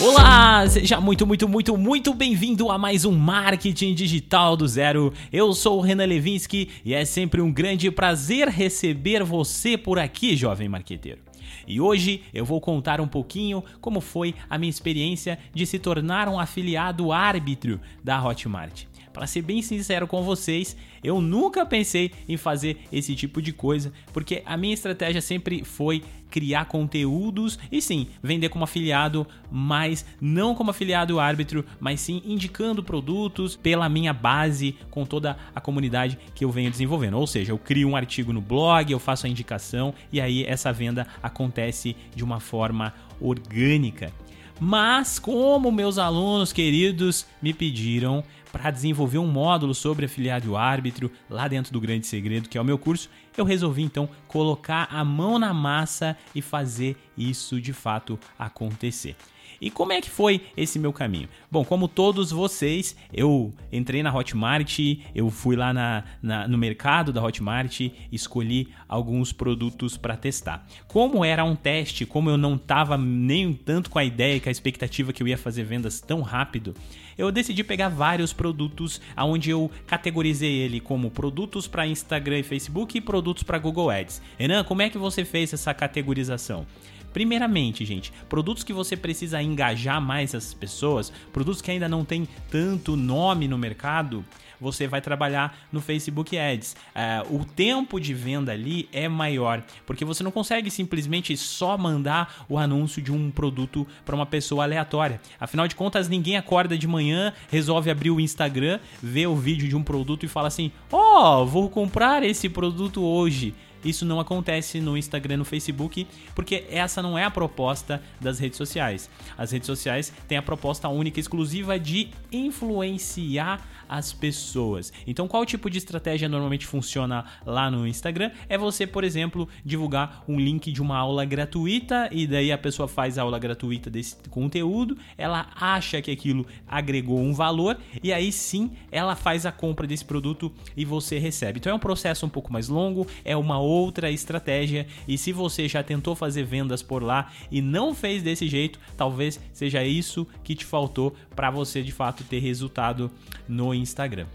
Olá, seja muito, muito, muito, muito bem-vindo a mais um Marketing Digital do Zero. Eu sou o Renan Levinsky e é sempre um grande prazer receber você por aqui, jovem marqueteiro. E hoje eu vou contar um pouquinho como foi a minha experiência de se tornar um afiliado árbitro da Hotmart. Para ser bem sincero com vocês, eu nunca pensei em fazer esse tipo de coisa, porque a minha estratégia sempre foi criar conteúdos e sim, vender como afiliado, mas não como afiliado árbitro, mas sim indicando produtos pela minha base com toda a comunidade que eu venho desenvolvendo. Ou seja, eu crio um artigo no blog, eu faço a indicação e aí essa venda acontece de uma forma orgânica. Mas como meus alunos queridos me pediram, para desenvolver um módulo sobre afiliado árbitro lá dentro do Grande Segredo, que é o meu curso, eu resolvi então colocar a mão na massa e fazer isso de fato acontecer. E como é que foi esse meu caminho? Bom, como todos vocês, eu entrei na Hotmart, eu fui lá na, na no mercado da Hotmart, escolhi alguns produtos para testar. Como era um teste, como eu não estava nem tanto com a ideia e com a expectativa que eu ia fazer vendas tão rápido, eu decidi pegar vários produtos aonde eu categorizei ele como produtos para Instagram e Facebook e produtos para Google Ads. Renan, como é que você fez essa categorização? Primeiramente, gente, produtos que você precisa engajar mais as pessoas, produtos que ainda não tem tanto nome no mercado, você vai trabalhar no Facebook Ads. Uh, o tempo de venda ali é maior, porque você não consegue simplesmente só mandar o anúncio de um produto para uma pessoa aleatória. Afinal de contas, ninguém acorda de manhã, resolve abrir o Instagram, vê o vídeo de um produto e fala assim: Ó, oh, vou comprar esse produto hoje. Isso não acontece no Instagram, no Facebook, porque essa não é a proposta das redes sociais. As redes sociais têm a proposta única exclusiva de influenciar as pessoas. Então, qual tipo de estratégia normalmente funciona lá no Instagram? É você, por exemplo, divulgar um link de uma aula gratuita e daí a pessoa faz a aula gratuita desse conteúdo, ela acha que aquilo agregou um valor e aí sim ela faz a compra desse produto e você recebe. Então é um processo um pouco mais longo, é uma outra estratégia e se você já tentou fazer vendas por lá e não fez desse jeito, talvez seja isso que te faltou para você de fato ter resultado no Instagram.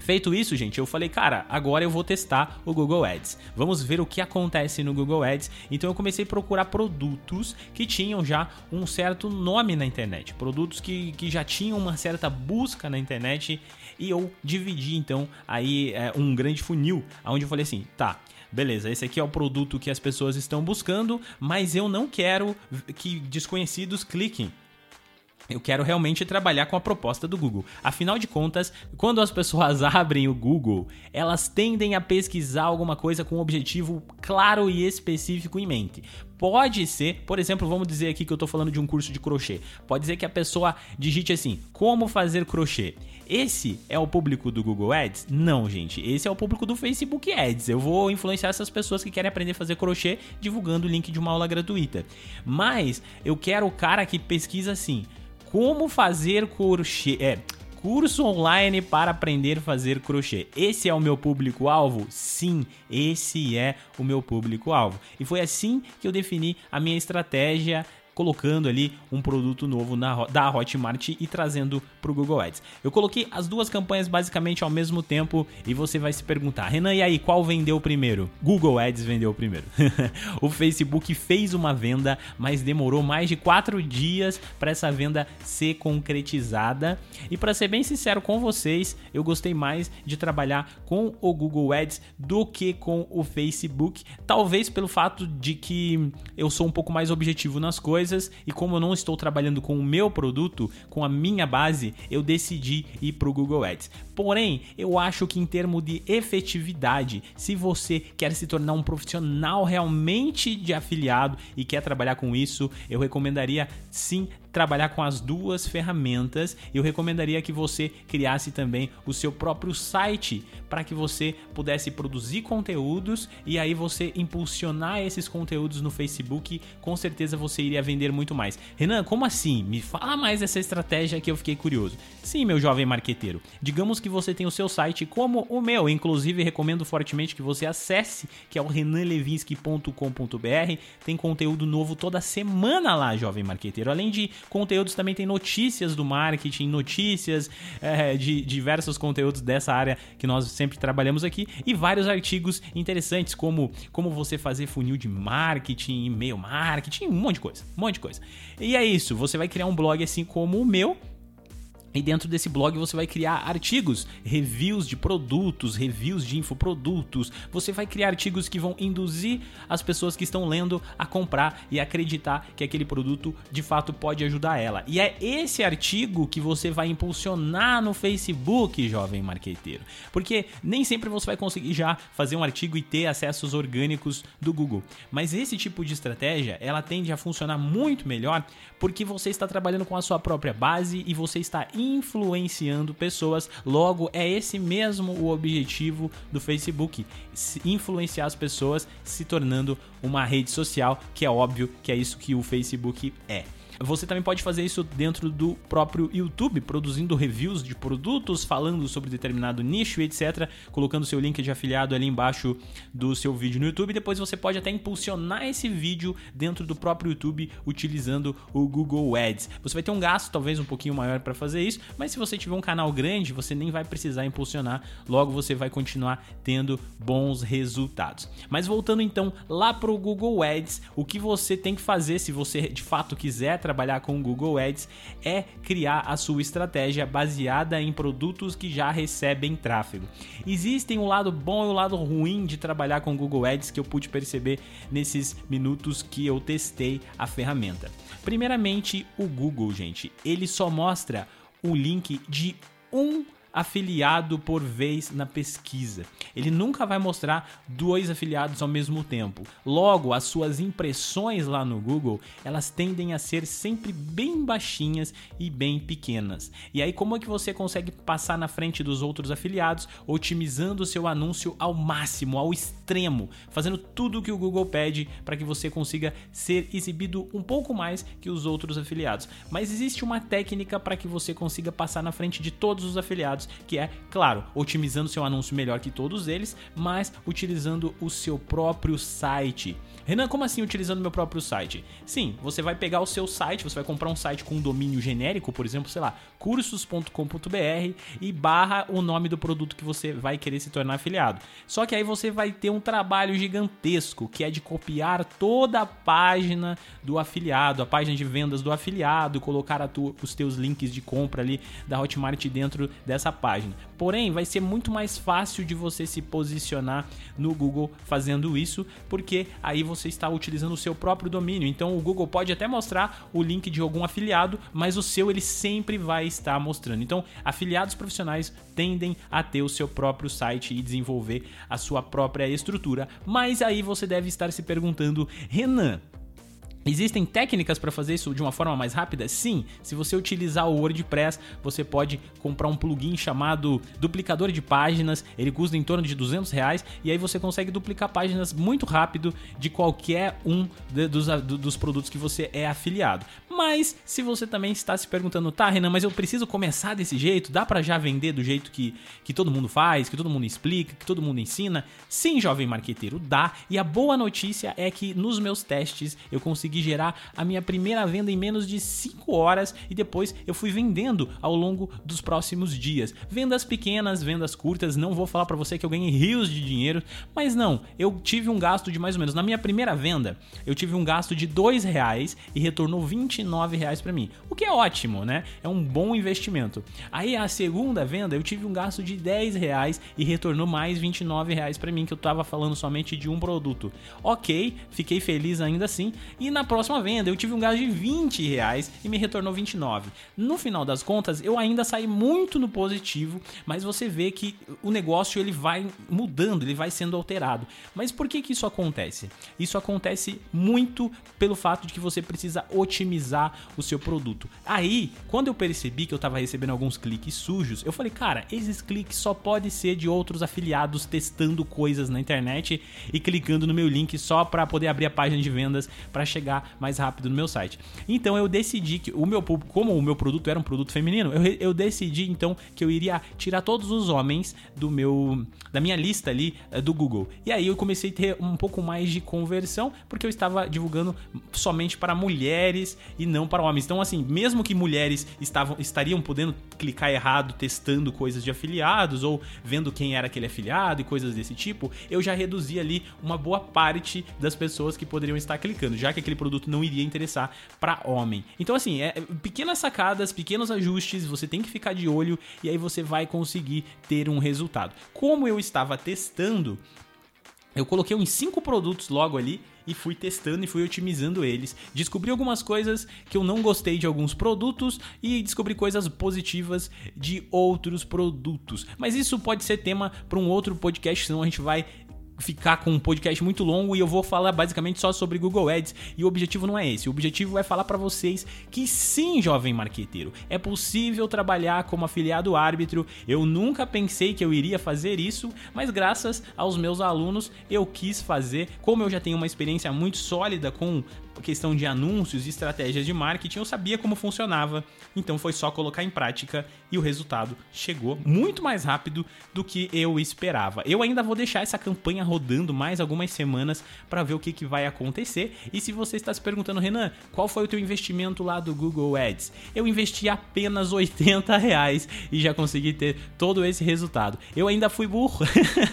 Feito isso, gente, eu falei, cara, agora eu vou testar o Google Ads. Vamos ver o que acontece no Google Ads. Então eu comecei a procurar produtos que tinham já um certo nome na internet, produtos que, que já tinham uma certa busca na internet e eu dividi então aí é, um grande funil, onde eu falei assim, tá, beleza, esse aqui é o produto que as pessoas estão buscando, mas eu não quero que desconhecidos cliquem eu quero realmente trabalhar com a proposta do Google. Afinal de contas, quando as pessoas abrem o Google, elas tendem a pesquisar alguma coisa com um objetivo claro e específico em mente. Pode ser, por exemplo, vamos dizer aqui que eu estou falando de um curso de crochê. Pode ser que a pessoa digite assim: como fazer crochê. Esse é o público do Google Ads? Não, gente. Esse é o público do Facebook Ads. Eu vou influenciar essas pessoas que querem aprender a fazer crochê divulgando o link de uma aula gratuita. Mas eu quero o cara que pesquisa assim: como fazer crochê. É, curso online para aprender a fazer crochê. Esse é o meu público-alvo? Sim, esse é o meu público-alvo. E foi assim que eu defini a minha estratégia colocando ali um produto novo na, da Hotmart e trazendo para o Google Ads. Eu coloquei as duas campanhas basicamente ao mesmo tempo e você vai se perguntar, Renan, e aí, qual vendeu primeiro? Google Ads vendeu primeiro. o Facebook fez uma venda, mas demorou mais de quatro dias para essa venda ser concretizada. E para ser bem sincero com vocês, eu gostei mais de trabalhar com o Google Ads do que com o Facebook. Talvez pelo fato de que eu sou um pouco mais objetivo nas coisas coisas e como eu não estou trabalhando com o meu produto, com a minha base, eu decidi ir para o Google Ads. Porém, eu acho que em termos de efetividade, se você quer se tornar um profissional realmente de afiliado e quer trabalhar com isso, eu recomendaria sim trabalhar com as duas ferramentas. Eu recomendaria que você criasse também o seu próprio site para que você pudesse produzir conteúdos e aí você impulsionar esses conteúdos no Facebook. Com certeza você iria vender muito mais. Renan, como assim? Me fala mais dessa estratégia que eu fiquei curioso. Sim, meu jovem marqueteiro. Digamos que você tem o seu site como o meu. Inclusive, recomendo fortemente que você acesse, que é o renanlevinsky.com.br. Tem conteúdo novo toda semana lá, jovem marqueteiro. Além de conteúdos também tem notícias do marketing, notícias é, de diversos conteúdos dessa área que nós sempre trabalhamos aqui e vários artigos interessantes, como como você fazer funil de marketing, e-mail marketing, um monte de coisa, um monte de coisa. E é isso, você vai criar um blog assim como o meu, e dentro desse blog você vai criar artigos, reviews de produtos, reviews de infoprodutos. Você vai criar artigos que vão induzir as pessoas que estão lendo a comprar e acreditar que aquele produto de fato pode ajudar ela. E é esse artigo que você vai impulsionar no Facebook, jovem marqueteiro. Porque nem sempre você vai conseguir já fazer um artigo e ter acessos orgânicos do Google. Mas esse tipo de estratégia, ela tende a funcionar muito melhor porque você está trabalhando com a sua própria base e você está influenciando pessoas. Logo, é esse mesmo o objetivo do Facebook: influenciar as pessoas, se tornando uma rede social, que é óbvio que é isso que o Facebook é. Você também pode fazer isso dentro do próprio YouTube, produzindo reviews de produtos, falando sobre determinado nicho, etc. Colocando seu link de afiliado ali embaixo do seu vídeo no YouTube. Depois você pode até impulsionar esse vídeo dentro do próprio YouTube utilizando o Google Ads. Você vai ter um gasto talvez um pouquinho maior para fazer isso, mas se você tiver um canal grande, você nem vai precisar impulsionar, logo você vai continuar tendo bons resultados. Mas voltando então lá para o Google Ads, o que você tem que fazer se você de fato quiser trabalhar com o Google Ads é criar a sua estratégia baseada em produtos que já recebem tráfego. Existem um lado bom e um lado ruim de trabalhar com o Google Ads que eu pude perceber nesses minutos que eu testei a ferramenta. Primeiramente, o Google, gente, ele só mostra o link de um afiliado por vez na pesquisa. Ele nunca vai mostrar dois afiliados ao mesmo tempo. Logo, as suas impressões lá no Google, elas tendem a ser sempre bem baixinhas e bem pequenas. E aí como é que você consegue passar na frente dos outros afiliados, otimizando o seu anúncio ao máximo, ao extremo, fazendo tudo o que o Google pede para que você consiga ser exibido um pouco mais que os outros afiliados. Mas existe uma técnica para que você consiga passar na frente de todos os afiliados que é, claro, otimizando seu anúncio melhor que todos eles, mas utilizando o seu próprio site. Renan, como assim utilizando meu próprio site? Sim, você vai pegar o seu site, você vai comprar um site com um domínio genérico, por exemplo, sei lá, cursos.com.br e barra o nome do produto que você vai querer se tornar afiliado. Só que aí você vai ter um trabalho gigantesco, que é de copiar toda a página do afiliado, a página de vendas do afiliado, colocar tua, os teus links de compra ali da Hotmart dentro dessa essa página. Porém, vai ser muito mais fácil de você se posicionar no Google fazendo isso, porque aí você está utilizando o seu próprio domínio. Então, o Google pode até mostrar o link de algum afiliado, mas o seu ele sempre vai estar mostrando. Então, afiliados profissionais tendem a ter o seu próprio site e desenvolver a sua própria estrutura. Mas aí você deve estar se perguntando, Renan, Existem técnicas para fazer isso de uma forma mais rápida? Sim, se você utilizar o WordPress, você pode comprar um plugin chamado duplicador de páginas, ele custa em torno de 200 reais e aí você consegue duplicar páginas muito rápido de qualquer um dos, dos produtos que você é afiliado. Mas se você também está se perguntando, tá Renan, mas eu preciso começar desse jeito, dá para já vender do jeito que, que todo mundo faz, que todo mundo explica, que todo mundo ensina? Sim, jovem marqueteiro, dá. E a boa notícia é que nos meus testes eu consegui consegui gerar a minha primeira venda em menos de 5 horas e depois eu fui vendendo ao longo dos próximos dias. Vendas pequenas, vendas curtas, não vou falar para você que eu ganhei rios de dinheiro, mas não, eu tive um gasto de mais ou menos, na minha primeira venda, eu tive um gasto de dois reais e retornou 29 reais para mim, o que é ótimo, né? É um bom investimento. Aí a segunda venda, eu tive um gasto de 10 reais e retornou mais 29 reais para mim, que eu tava falando somente de um produto. Ok, fiquei feliz ainda assim, e na na próxima venda eu tive um gasto de 20 reais e me retornou 29. No final das contas, eu ainda saí muito no positivo, mas você vê que o negócio ele vai mudando, ele vai sendo alterado. Mas por que que isso acontece? Isso acontece muito pelo fato de que você precisa otimizar o seu produto. Aí, quando eu percebi que eu estava recebendo alguns cliques sujos, eu falei, cara, esses cliques só podem ser de outros afiliados testando coisas na internet e clicando no meu link só para poder abrir a página de vendas para chegar chegar mais rápido no meu site. Então eu decidi que o meu público, como o meu produto era um produto feminino, eu, eu decidi então que eu iria tirar todos os homens do meu da minha lista ali eh, do Google. E aí eu comecei a ter um pouco mais de conversão, porque eu estava divulgando somente para mulheres e não para homens. Então assim, mesmo que mulheres estavam estariam podendo clicar errado testando coisas de afiliados ou vendo quem era aquele afiliado e coisas desse tipo, eu já reduzi ali uma boa parte das pessoas que poderiam estar clicando, já que aquele produto não iria interessar para homem. Então assim, é pequenas sacadas, pequenos ajustes, você tem que ficar de olho e aí você vai conseguir ter um resultado. Como eu estava testando, eu coloquei uns 5 produtos logo ali e fui testando e fui otimizando eles. Descobri algumas coisas que eu não gostei de alguns produtos e descobri coisas positivas de outros produtos. Mas isso pode ser tema para um outro podcast, senão a gente vai ficar com um podcast muito longo e eu vou falar basicamente só sobre Google Ads e o objetivo não é esse. O objetivo é falar para vocês que sim, jovem marqueteiro, é possível trabalhar como afiliado árbitro. Eu nunca pensei que eu iria fazer isso, mas graças aos meus alunos eu quis fazer. Como eu já tenho uma experiência muito sólida com questão de anúncios e estratégias de marketing, eu sabia como funcionava, então foi só colocar em prática e o resultado chegou muito mais rápido do que eu esperava. Eu ainda vou deixar essa campanha rodando mais algumas semanas para ver o que, que vai acontecer. E se você está se perguntando, Renan, qual foi o teu investimento lá do Google Ads? Eu investi apenas 80 reais e já consegui ter todo esse resultado. Eu ainda fui burro,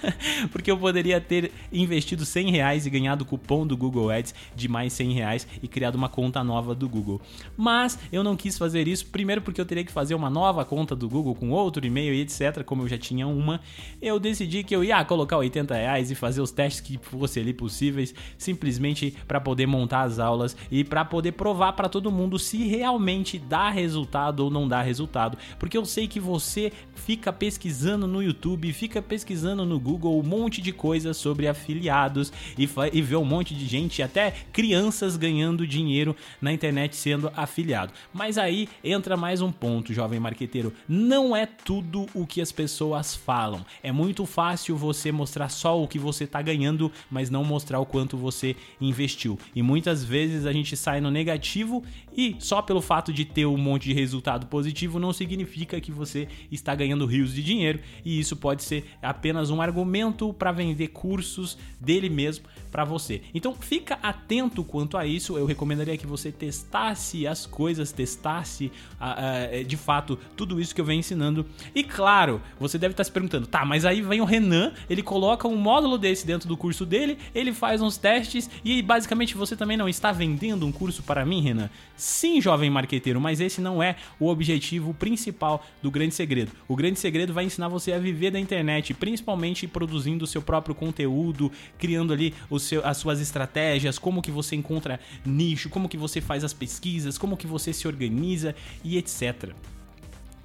porque eu poderia ter investido 100 reais e ganhado o cupom do Google Ads de mais 100 reais reais e criado uma conta nova do Google. Mas eu não quis fazer isso, primeiro porque eu teria que fazer uma nova conta do Google com outro e-mail e etc, como eu já tinha uma. Eu decidi que eu ia colocar 80 reais e fazer os testes que fossem ali possíveis, simplesmente para poder montar as aulas e para poder provar para todo mundo se realmente dá resultado ou não dá resultado. Porque eu sei que você fica pesquisando no YouTube, fica pesquisando no Google um monte de coisas sobre afiliados e, e vê um monte de gente, até crianças ganhando dinheiro na internet sendo afiliado. Mas aí entra mais um ponto, jovem marqueteiro. Não é tudo o que as pessoas falam. É muito fácil você mostrar só o que você está ganhando, mas não mostrar o quanto você investiu. E muitas vezes a gente sai no negativo e só pelo fato de ter um monte de resultado positivo não significa que você está ganhando rios de dinheiro. E isso pode ser apenas um argumento para vender cursos dele mesmo para você. Então fica atento quanto a isso. Eu recomendaria que você testasse as coisas, testasse uh, de fato tudo isso que eu venho ensinando. E claro, você deve estar se perguntando, tá? Mas aí vem o Renan, ele coloca um módulo desse dentro do curso dele, ele faz uns testes e basicamente você também não está vendendo um curso para mim, Renan? Sim, jovem marqueteiro, mas esse não é o objetivo principal do Grande Segredo. O Grande Segredo vai ensinar você a viver da internet, principalmente produzindo o seu próprio conteúdo, criando ali seu, as suas estratégias, como que você encontra nicho, como que você faz as pesquisas, como que você se organiza e etc.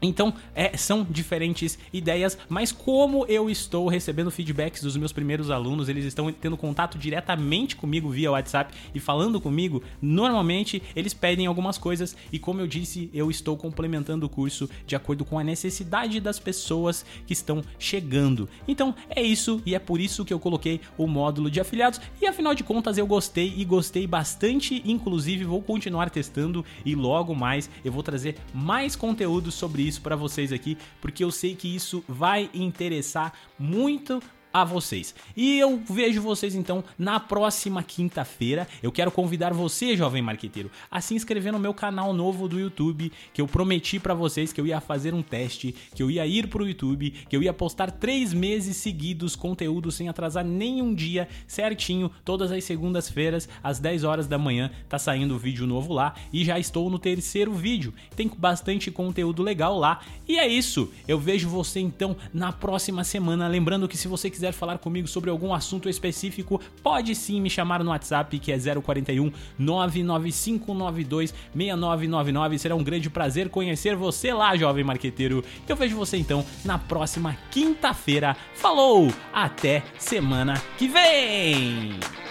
Então, é, são diferentes ideias, mas como eu estou recebendo feedbacks dos meus primeiros alunos, eles estão tendo contato diretamente comigo via WhatsApp e falando comigo, normalmente eles pedem algumas coisas e como eu disse, eu estou complementando o curso de acordo com a necessidade das pessoas que estão chegando. Então, é isso e é por isso que eu coloquei o módulo de afiliados e afinal de contas eu gostei e gostei bastante, inclusive vou continuar testando e logo mais eu vou trazer mais conteúdo sobre isso isso para vocês aqui, porque eu sei que isso vai interessar muito a vocês. E eu vejo vocês então na próxima quinta-feira. Eu quero convidar você, jovem marqueteiro, a se inscrever no meu canal novo do YouTube, que eu prometi para vocês que eu ia fazer um teste, que eu ia ir pro YouTube, que eu ia postar três meses seguidos conteúdo sem atrasar nenhum dia, certinho, todas as segundas-feiras, às 10 horas da manhã, tá saindo vídeo novo lá e já estou no terceiro vídeo. Tem bastante conteúdo legal lá. E é isso. Eu vejo você então na próxima semana. Lembrando que se você quiser quiser falar comigo sobre algum assunto específico, pode sim me chamar no WhatsApp que é 041 99592 6999. Será um grande prazer conhecer você lá, jovem marqueteiro. Eu vejo você então na próxima quinta-feira. Falou! Até semana que vem!